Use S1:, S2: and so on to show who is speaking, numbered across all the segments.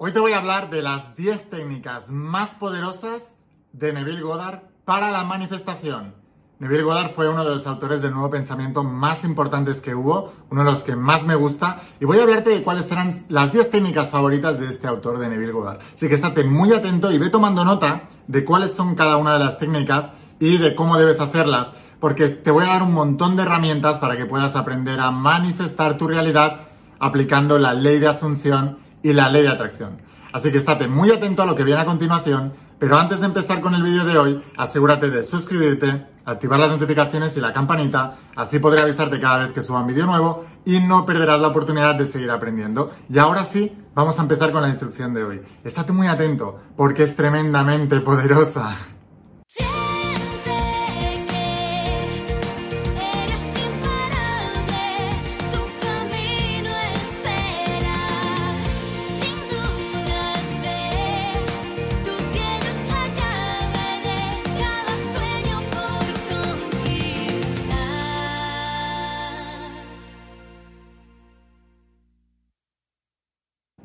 S1: Hoy te voy a hablar de las 10 técnicas más poderosas de Neville Goddard para la manifestación. Neville Goddard fue uno de los autores del nuevo pensamiento más importantes que hubo, uno de los que más me gusta, y voy a hablarte de cuáles serán las 10 técnicas favoritas de este autor de Neville Goddard. Así que estate muy atento y ve tomando nota de cuáles son cada una de las técnicas y de cómo debes hacerlas, porque te voy a dar un montón de herramientas para que puedas aprender a manifestar tu realidad aplicando la ley de asunción y la ley de atracción. Así que estate muy atento a lo que viene a continuación, pero antes de empezar con el vídeo de hoy, asegúrate de suscribirte, activar las notificaciones y la campanita, así podré avisarte cada vez que suba un vídeo nuevo y no perderás la oportunidad de seguir aprendiendo. Y ahora sí, vamos a empezar con la instrucción de hoy. Estate muy atento, porque es tremendamente poderosa.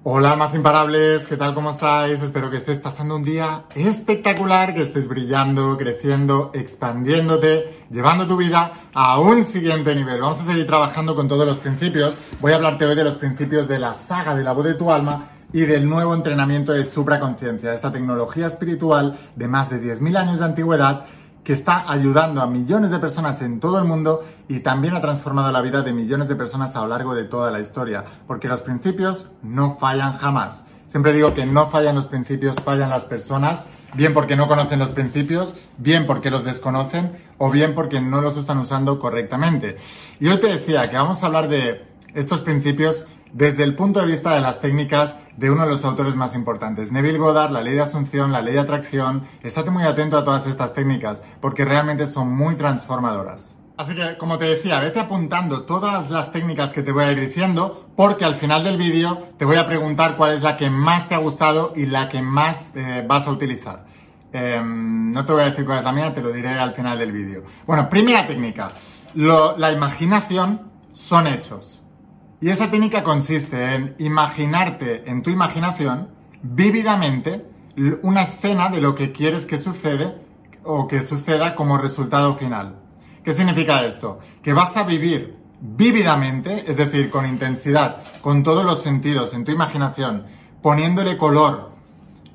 S1: Hola más imparables, ¿qué tal? ¿Cómo estáis? Espero que estés pasando un día espectacular, que estés brillando, creciendo, expandiéndote, llevando tu vida a un siguiente nivel. Vamos a seguir trabajando con todos los principios. Voy a hablarte hoy de los principios de la saga de la voz de tu alma y del nuevo entrenamiento de supraconciencia, esta tecnología espiritual de más de 10.000 años de antigüedad que está ayudando a millones de personas en todo el mundo y también ha transformado la vida de millones de personas a lo largo de toda la historia, porque los principios no fallan jamás. Siempre digo que no fallan los principios, fallan las personas, bien porque no conocen los principios, bien porque los desconocen o bien porque no los están usando correctamente. Y hoy te decía que vamos a hablar de estos principios desde el punto de vista de las técnicas de uno de los autores más importantes, Neville Goddard, la ley de asunción, la ley de atracción. Estate muy atento a todas estas técnicas porque realmente son muy transformadoras. Así que, como te decía, vete apuntando todas las técnicas que te voy a ir diciendo, porque al final del vídeo te voy a preguntar cuál es la que más te ha gustado y la que más eh, vas a utilizar. Em, no te voy a decir cuál es la mía, te lo diré al final del vídeo. Bueno, primera técnica. la imaginación son hechos. Y esa técnica consiste en imaginarte en tu imaginación vívidamente una escena de lo que quieres que sucede o que suceda como resultado final. ¿Qué significa esto? Que vas a vivir vívidamente, es decir, con intensidad, con todos los sentidos en tu imaginación, poniéndole color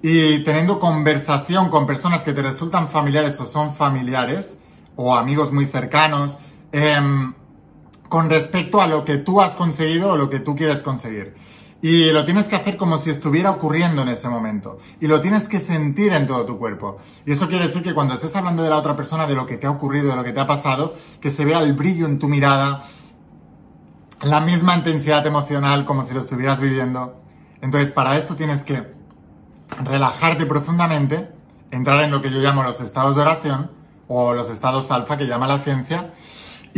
S1: y teniendo conversación con personas que te resultan familiares o son familiares o amigos muy cercanos, eh, con respecto a lo que tú has conseguido o lo que tú quieres conseguir. Y lo tienes que hacer como si estuviera ocurriendo en ese momento. Y lo tienes que sentir en todo tu cuerpo. Y eso quiere decir que cuando estés hablando de la otra persona, de lo que te ha ocurrido, de lo que te ha pasado, que se vea el brillo en tu mirada, la misma intensidad emocional como si lo estuvieras viviendo. Entonces, para esto tienes que relajarte profundamente, entrar en lo que yo llamo los estados de oración, o los estados alfa que llama la ciencia,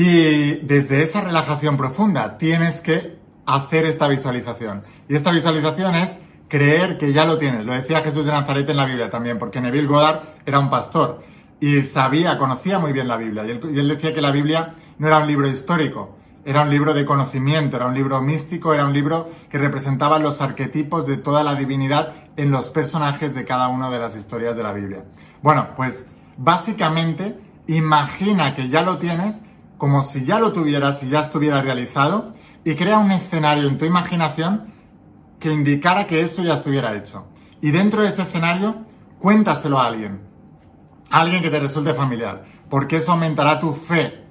S1: y desde esa relajación profunda tienes que hacer esta visualización. Y esta visualización es creer que ya lo tienes. Lo decía Jesús de Nazaret en la Biblia también, porque Neville Goddard era un pastor y sabía, conocía muy bien la Biblia. Y él, decía que la Biblia no era un libro histórico, era un libro de conocimiento, era un libro místico, era un libro que representaba los arquetipos de toda la divinidad en los personajes de cada una de las historias de la Biblia. Bueno, pues básicamente imagina que ya lo tienes como si ya lo tuvieras y ya estuviera realizado y crea un escenario en tu imaginación que indicara que eso ya estuviera hecho. Y dentro de ese escenario, cuéntaselo a alguien, a alguien que te resulte familiar, porque eso aumentará tu fe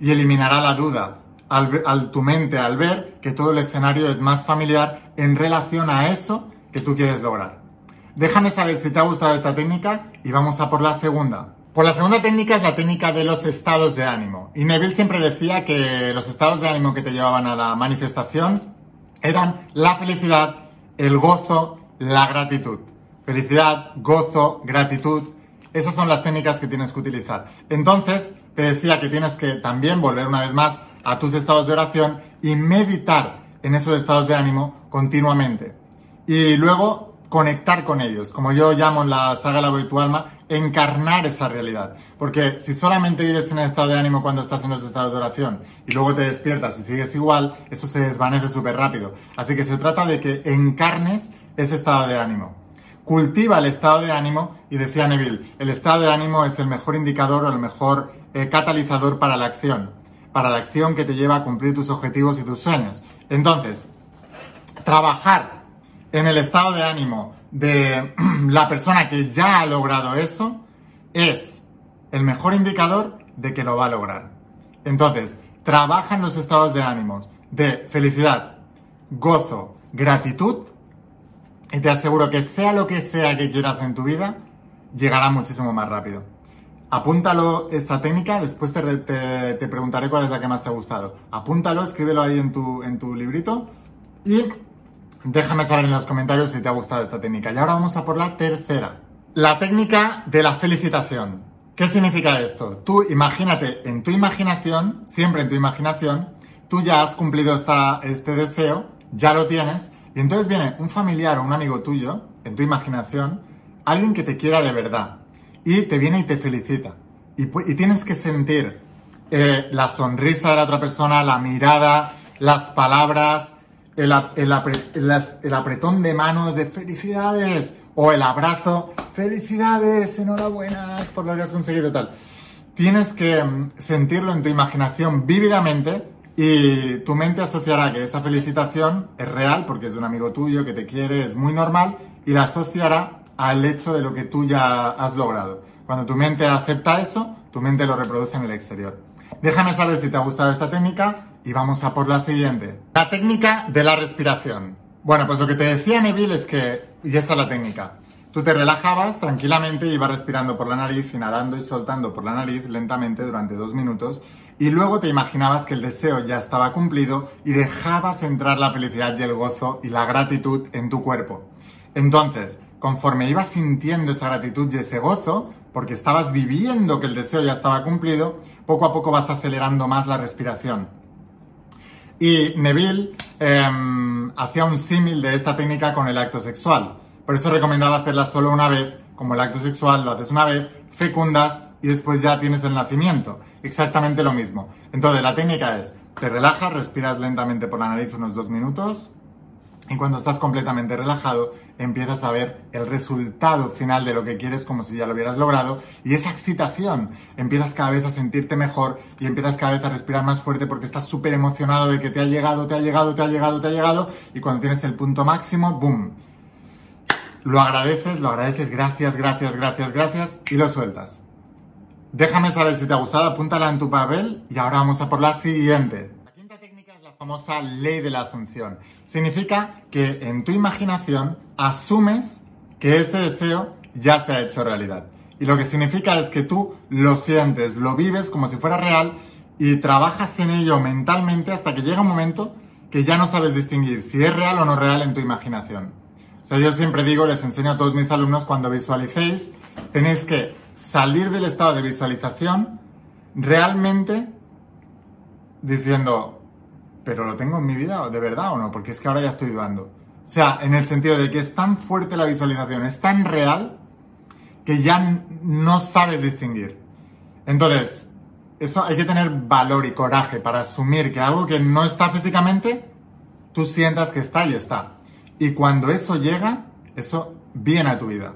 S1: y eliminará la duda al, tu mente al ver que todo el escenario es más familiar en relación a eso que tú quieres lograr. Déjame saber si te ha gustado esta técnica y vamos a por la segunda. Por la segunda técnica es la técnica de los estados de ánimo. Y Neville siempre decía que los estados de ánimo que te llevaban a la manifestación eran la felicidad, el gozo, la gratitud. Felicidad, gozo, gratitud. Esas son las técnicas que tienes que utilizar. Entonces, te decía que tienes que también volver una vez más a tus estados de oración y meditar en esos estados de ánimo continuamente. Y luego conectar con ellos, como yo llamo en la saga La Voy Tu Alma, encarnar esa realidad. Porque si solamente vives en el estado de ánimo cuando estás en los estados de oración y luego te despiertas y sigues igual, eso se desvanece súper rápido. Así que se trata de que encarnes ese estado de ánimo. Cultiva el estado de ánimo y decía Neville, el estado de ánimo es el mejor indicador o el mejor eh, catalizador para la acción, para la acción que te lleva a cumplir tus objetivos y tus sueños. Entonces, trabajar en el estado de ánimo de la persona que ya ha logrado eso es el mejor indicador de que lo va a lograr. Entonces, trabaja en los estados de ánimos de felicidad, gozo, gratitud y te aseguro que sea lo que sea que quieras en tu vida, llegará muchísimo más rápido. Apúntalo esta técnica, después te, te, preguntaré cuál es la que más te ha gustado. Apúntalo, escríbelo ahí en tu, en tu librito y déjame saber en los comentarios si te ha gustado esta técnica. Y ahora vamos a por la tercera. La técnica de la felicitación. ¿Qué significa esto? Tú imagínate en tu imaginación, siempre en tu imaginación, tú ya has cumplido esta, este deseo, ya lo tienes, y entonces viene un familiar o un amigo tuyo, en tu imaginación, alguien que te quiera de verdad, y te viene y te felicita. Y, tienes que sentir eh, la sonrisa de la otra persona, la mirada, las palabras, el, apretón de manos de felicidades o el abrazo, felicidades, enhorabuena por lo que has conseguido tal. Tienes que mm, sentirlo en tu imaginación vívidamente y tu mente asociará que esa felicitación es real porque es de un amigo tuyo que te quiere, es muy normal y la asociará al hecho de lo que tú ya has logrado. Cuando tu mente acepta eso, tu mente lo reproduce en el exterior. Déjame saber si te ha gustado esta técnica y vamos a por la siguiente. La técnica de la respiración. Bueno, pues lo que te decía Neville es que, y esta es la técnica, tú te relajabas tranquilamente ibas respirando por la nariz, inhalando y soltando por la nariz lentamente durante dos minutos y luego te imaginabas que el deseo ya estaba cumplido y dejabas entrar la felicidad y el gozo y la gratitud en tu cuerpo. Entonces, conforme ibas sintiendo esa gratitud y ese gozo, porque estabas viviendo que el deseo ya estaba cumplido, poco a poco vas acelerando más la respiración. Y Neville em, hacía un símil de esta técnica con el acto sexual. Por eso recomendaba hacerla solo una vez, como el acto sexual lo haces una vez, fecundas y después ya tienes el nacimiento. Exactamente lo mismo. Entonces, la técnica es, te relajas, respiras lentamente por la nariz unos dos minutos y cuando estás completamente relajado empiezas a ver el resultado final de lo que quieres como si ya lo hubieras logrado y esa excitación empiezas cada vez a sentirte mejor y empiezas cada vez a respirar más fuerte porque estás súper emocionado de que te ha llegado, te ha llegado, te ha llegado, te ha llegado y cuando tienes el punto máximo, ¡boom! Lo agradeces, lo agradeces, gracias, gracias, gracias, gracias y lo sueltas. Déjame saber si te ha gustado, apúntala en tu papel y ahora vamos a por la siguiente. La quinta técnica es la famosa ley de la asunción. Significa que en tu imaginación asumes que ese deseo ya se ha hecho realidad. Y lo que significa es que tú lo sientes, lo vives como si fuera real y trabajas en ello mentalmente hasta que llega un momento que ya no sabes distinguir si es real o no real en tu imaginación. O sea, yo siempre digo, les enseño a todos mis alumnos cuando visualicéis, tenéis que salir del estado de visualización realmente diciendo, pero lo tengo en mi vida de verdad o no, porque es que ahora ya estoy dudando. O sea, en el sentido de que es tan fuerte la visualización, es tan real, que ya no sabes distinguir. Entonces, eso hay que tener valor y coraje para asumir que algo que no está físicamente, tú sientas que está y está. Y cuando eso llega, eso viene a tu vida.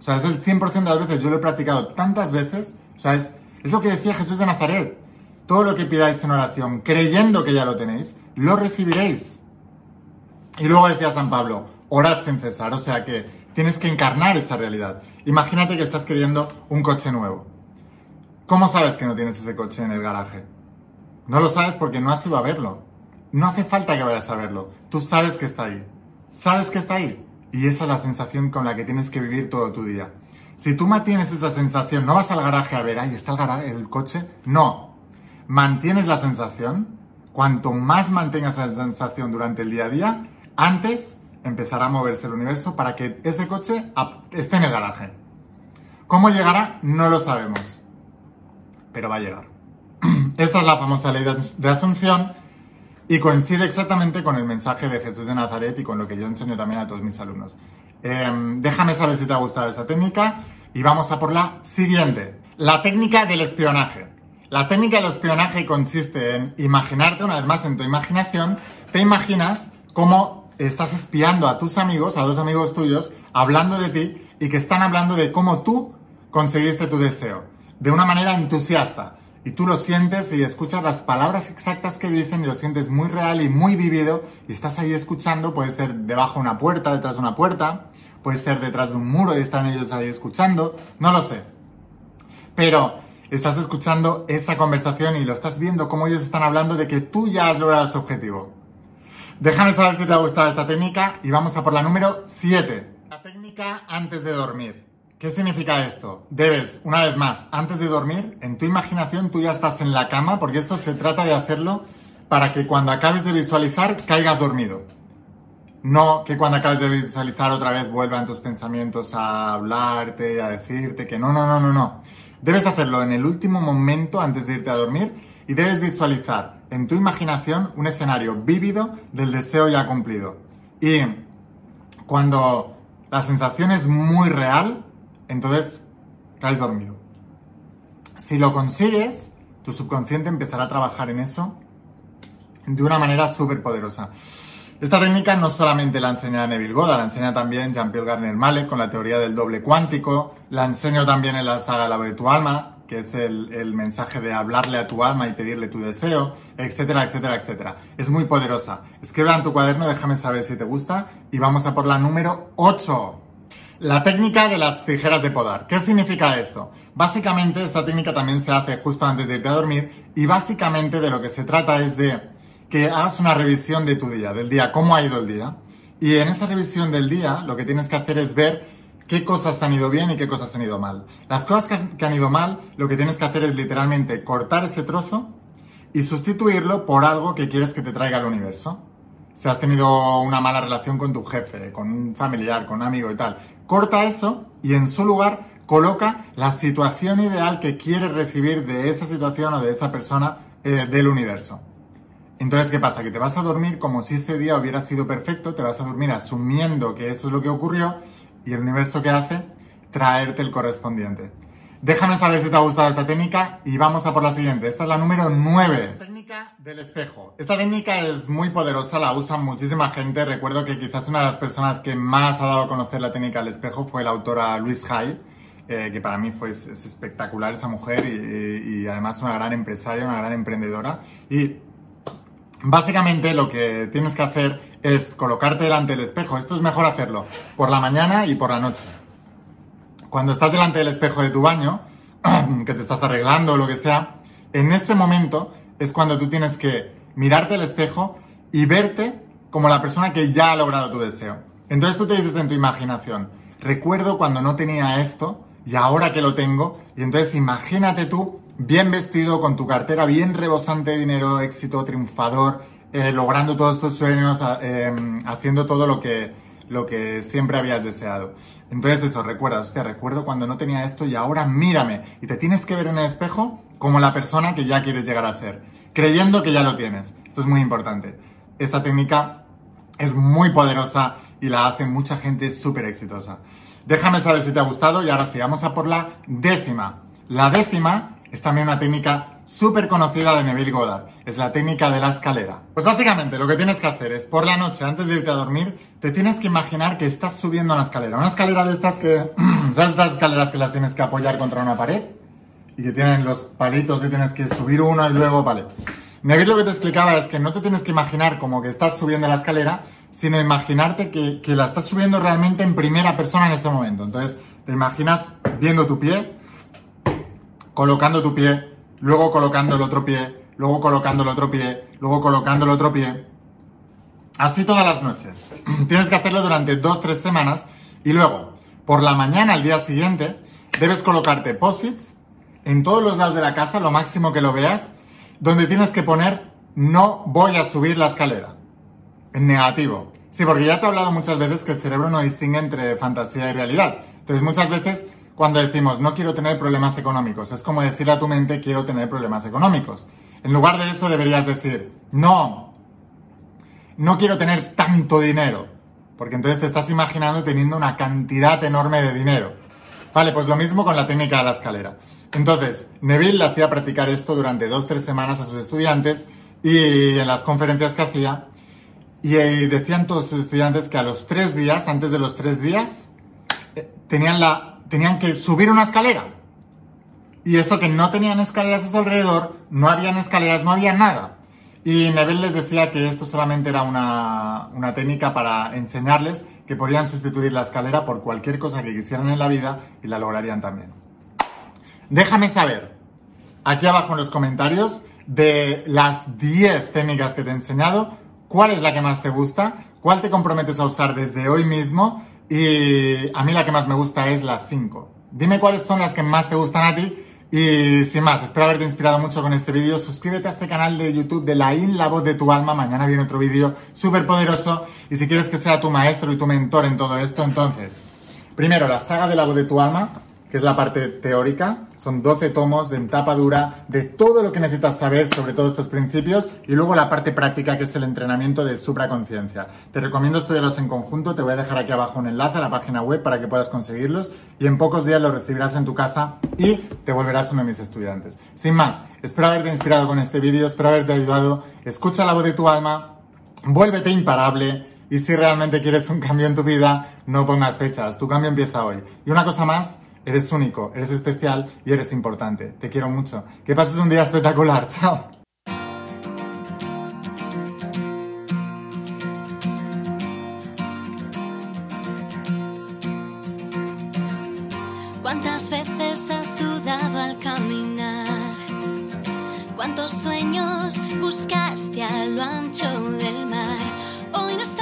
S1: O sea, es el 100% de las veces, yo lo he practicado tantas veces, o sea, es, es lo que decía Jesús de Nazaret. Todo lo que pidáis en oración, creyendo que ya lo tenéis, lo recibiréis. Y luego decía San Pablo, orad sin cesar, o sea que tienes que encarnar esa realidad. Imagínate que estás queriendo un coche nuevo. ¿Cómo sabes que no tienes ese coche en el garaje? No lo sabes porque no has ido a verlo. No hace falta que vayas a verlo. Tú sabes que está ahí. Sabes que está ahí. Y esa es la sensación con la que tienes que vivir todo tu día. Si tú mantienes esa sensación, no vas al garaje a ver, ahí está el, garaje, el coche. No. Mantienes la sensación. Cuanto más mantengas esa sensación durante el día a día, antes empezará a moverse el universo para que ese coche esté en el garaje. ¿Cómo llegará? No lo sabemos. Pero va a llegar. Esta es la famosa ley de Asunción y coincide exactamente con el mensaje de Jesús de Nazaret y con lo que yo enseño también a todos mis alumnos. Em, déjame saber si te ha gustado esta técnica y vamos a por la siguiente. La técnica del espionaje. La técnica del espionaje consiste en imaginarte, una vez más en tu imaginación, te imaginas cómo estás espiando a tus amigos, a dos amigos tuyos, hablando de ti y que están hablando de cómo tú conseguiste tu deseo, de una manera entusiasta. Y tú lo sientes y escuchas las palabras exactas que dicen y lo sientes muy real y muy vivido y estás ahí escuchando, puede ser debajo de una puerta, detrás de una puerta, puede ser detrás de un muro y están ellos ahí escuchando, no lo sé. Pero estás escuchando esa conversación y lo estás viendo cómo ellos están hablando de que tú ya has logrado ese objetivo. Déjame saber si te ha gustado esta técnica y vamos a por la número 7. La técnica antes de dormir. ¿Qué significa esto? Debes, una vez más, antes de dormir, en tu imaginación tú ya estás en la cama, porque esto se trata de hacerlo para que cuando acabes de visualizar caigas dormido. No que cuando acabes de visualizar otra vez vuelvan tus pensamientos a hablarte, a decirte que no, no, no, no, no. Debes hacerlo en el último momento antes de irte a dormir y debes visualizar en tu imaginación un escenario vívido del deseo ya cumplido. Y cuando la sensación es muy real, entonces caes dormido. Si lo consigues, tu subconsciente empezará a trabajar en eso de una manera súper poderosa. Esta técnica no solamente la enseña Neville Goddard, la enseña también Jean-Pierre Garner Malek con la teoría del doble cuántico, la enseño también en la saga La de tu alma, que es el, el, mensaje de hablarle a tu alma y pedirle tu deseo, etcétera, etcétera, etcétera. Es muy poderosa. Escríbela en tu cuaderno, déjame saber si te gusta y vamos a por la número 8. La técnica de las tijeras de podar. ¿Qué significa esto? Básicamente esta técnica también se hace justo antes de irte a dormir y básicamente de lo que se trata es de que hagas una revisión de tu día, del día, cómo ha ido el día. Y en esa revisión del día lo que tienes que hacer es ver qué cosas han ido bien y qué cosas han ido mal. Las cosas que han ido mal, lo que tienes que hacer es literalmente cortar ese trozo y sustituirlo por algo que quieres que te traiga al universo. Si has tenido una mala relación con tu jefe, con un familiar, con un amigo y tal, Corta eso y en su lugar coloca la situación ideal que quieres recibir de esa situación o de esa persona eh, del universo. Entonces, ¿qué pasa? Que te vas a dormir como si ese día hubiera sido perfecto, te vas a dormir asumiendo que eso es lo que ocurrió y el universo que hace, traerte el correspondiente. Déjame saber si te ha gustado esta técnica y vamos a por la siguiente. Esta es la número 9. Técnica del espejo. Esta técnica es muy poderosa, la usa muchísima gente. Recuerdo que quizás una de las personas que más ha dado a conocer la técnica del espejo fue la autora Louise Hay, eh, que para mí fue es, espectacular esa mujer y, y además una gran empresaria, una gran emprendedora. Y Básicamente lo que tienes que hacer es colocarte delante del espejo. Esto es mejor hacerlo por la mañana y por la noche cuando estás delante del espejo de tu baño, que te estás arreglando o lo que sea, en ese momento es cuando tú tienes que mirarte al espejo y verte como la persona que ya ha logrado tu deseo. Entonces tú te dices en tu imaginación, recuerdo cuando no tenía esto y ahora que lo tengo, y entonces imagínate tú bien vestido, con tu cartera bien rebosante de dinero, éxito, triunfador, eh, logrando todos tus sueños, eh, haciendo todo lo que, lo que siempre habías deseado. Entonces eso, recuerdas, hostia, recuerdo cuando no tenía esto y ahora mírame. Y te tienes que ver en el espejo como la persona que ya quieres llegar a ser, creyendo que ya lo tienes. Esto es muy importante. Esta técnica es muy poderosa y la hace mucha gente súper exitosa. Déjame saber si te ha gustado y ahora sí, vamos a por la décima. La décima es también una técnica súper conocida de Neville Goddard. Es la técnica de la escalera. Pues básicamente lo que tienes que hacer es, por la noche, antes de irte a dormir, te tienes que imaginar que estás subiendo una escalera. Una escalera de estas que... ¿Sabes estas escaleras que las tienes que apoyar contra una pared? Y que tienen los palitos y tienes que subir uno y luego, vale. Neville lo que te explicaba es que no te tienes que imaginar como que estás subiendo la escalera, sino imaginarte que, que la estás subiendo realmente en primera persona en ese momento. Entonces, te imaginas viendo tu pie, colocando tu pie luego colocando el otro pie, luego colocando el otro pie, luego colocando el otro pie. Así todas las noches. Tienes que hacerlo durante dos, tres semanas y luego, por la mañana, al día siguiente, debes colocarte posits en todos los lados de la casa, lo máximo que lo veas, donde tienes que poner no voy a subir la escalera. En negativo. Sí, porque ya te he hablado muchas veces que el cerebro no distingue entre fantasía y realidad. Entonces muchas veces cuando decimos no quiero tener problemas económicos. Es como decirle a tu mente quiero tener problemas económicos. En lugar de eso deberías decir no, no quiero tener tanto dinero. Porque entonces te estás imaginando teniendo una cantidad enorme de dinero. Vale, pues lo mismo con la técnica de la escalera. Entonces, Neville le hacía practicar esto durante dos, tres semanas a sus estudiantes y en las conferencias que hacía y eh, decían todos sus estudiantes que a los tres días, antes de los tres días, eh, tenían, la, tenían que subir una escalera. Y eso que no tenían escaleras a su alrededor, no habían escaleras, no había nada. Y Neville les decía que esto solamente era una, una técnica para enseñarles que podían sustituir la escalera por cualquier cosa que quisieran en la vida y la lograrían también. Déjame saber aquí abajo en los comentarios de las 10 técnicas que te he enseñado, cuál es la que más te gusta, cuál te comprometes a usar desde hoy mismo y a mí la que más me gusta es la 5. Dime cuáles son las que más te gustan a ti y sin más, espero haberte inspirado mucho con este vídeo. Suscríbete a este canal de YouTube de la IN, la voz de tu alma. Mañana viene otro vídeo súper poderoso. Y si quieres que sea tu maestro y tu mentor en todo esto, entonces, primero, la saga de la voz de tu alma que es la parte teórica. Son 12 tomos en tapa dura de todo lo que necesitas saber sobre todos estos principios y luego la parte práctica que es el entrenamiento de supraconciencia. Te recomiendo estudiarlos en conjunto, te voy a dejar aquí abajo un enlace a la página web para que puedas conseguirlos y en pocos días los recibirás en tu casa y te volverás uno de mis estudiantes. Sin más, espero haberte inspirado con este vídeo, espero haberte ayudado, escucha la voz de tu alma, vuélvete imparable y si realmente quieres un cambio en tu vida, no pongas fechas, tu cambio empieza hoy. Y una cosa más, Eres único, eres especial y eres importante. Te quiero mucho. Que pases un día espectacular. Chao.
S2: ¿Cuántas veces has dudado al caminar? ¿Cuántos sueños buscaste a lo ancho del mar? Hoy no es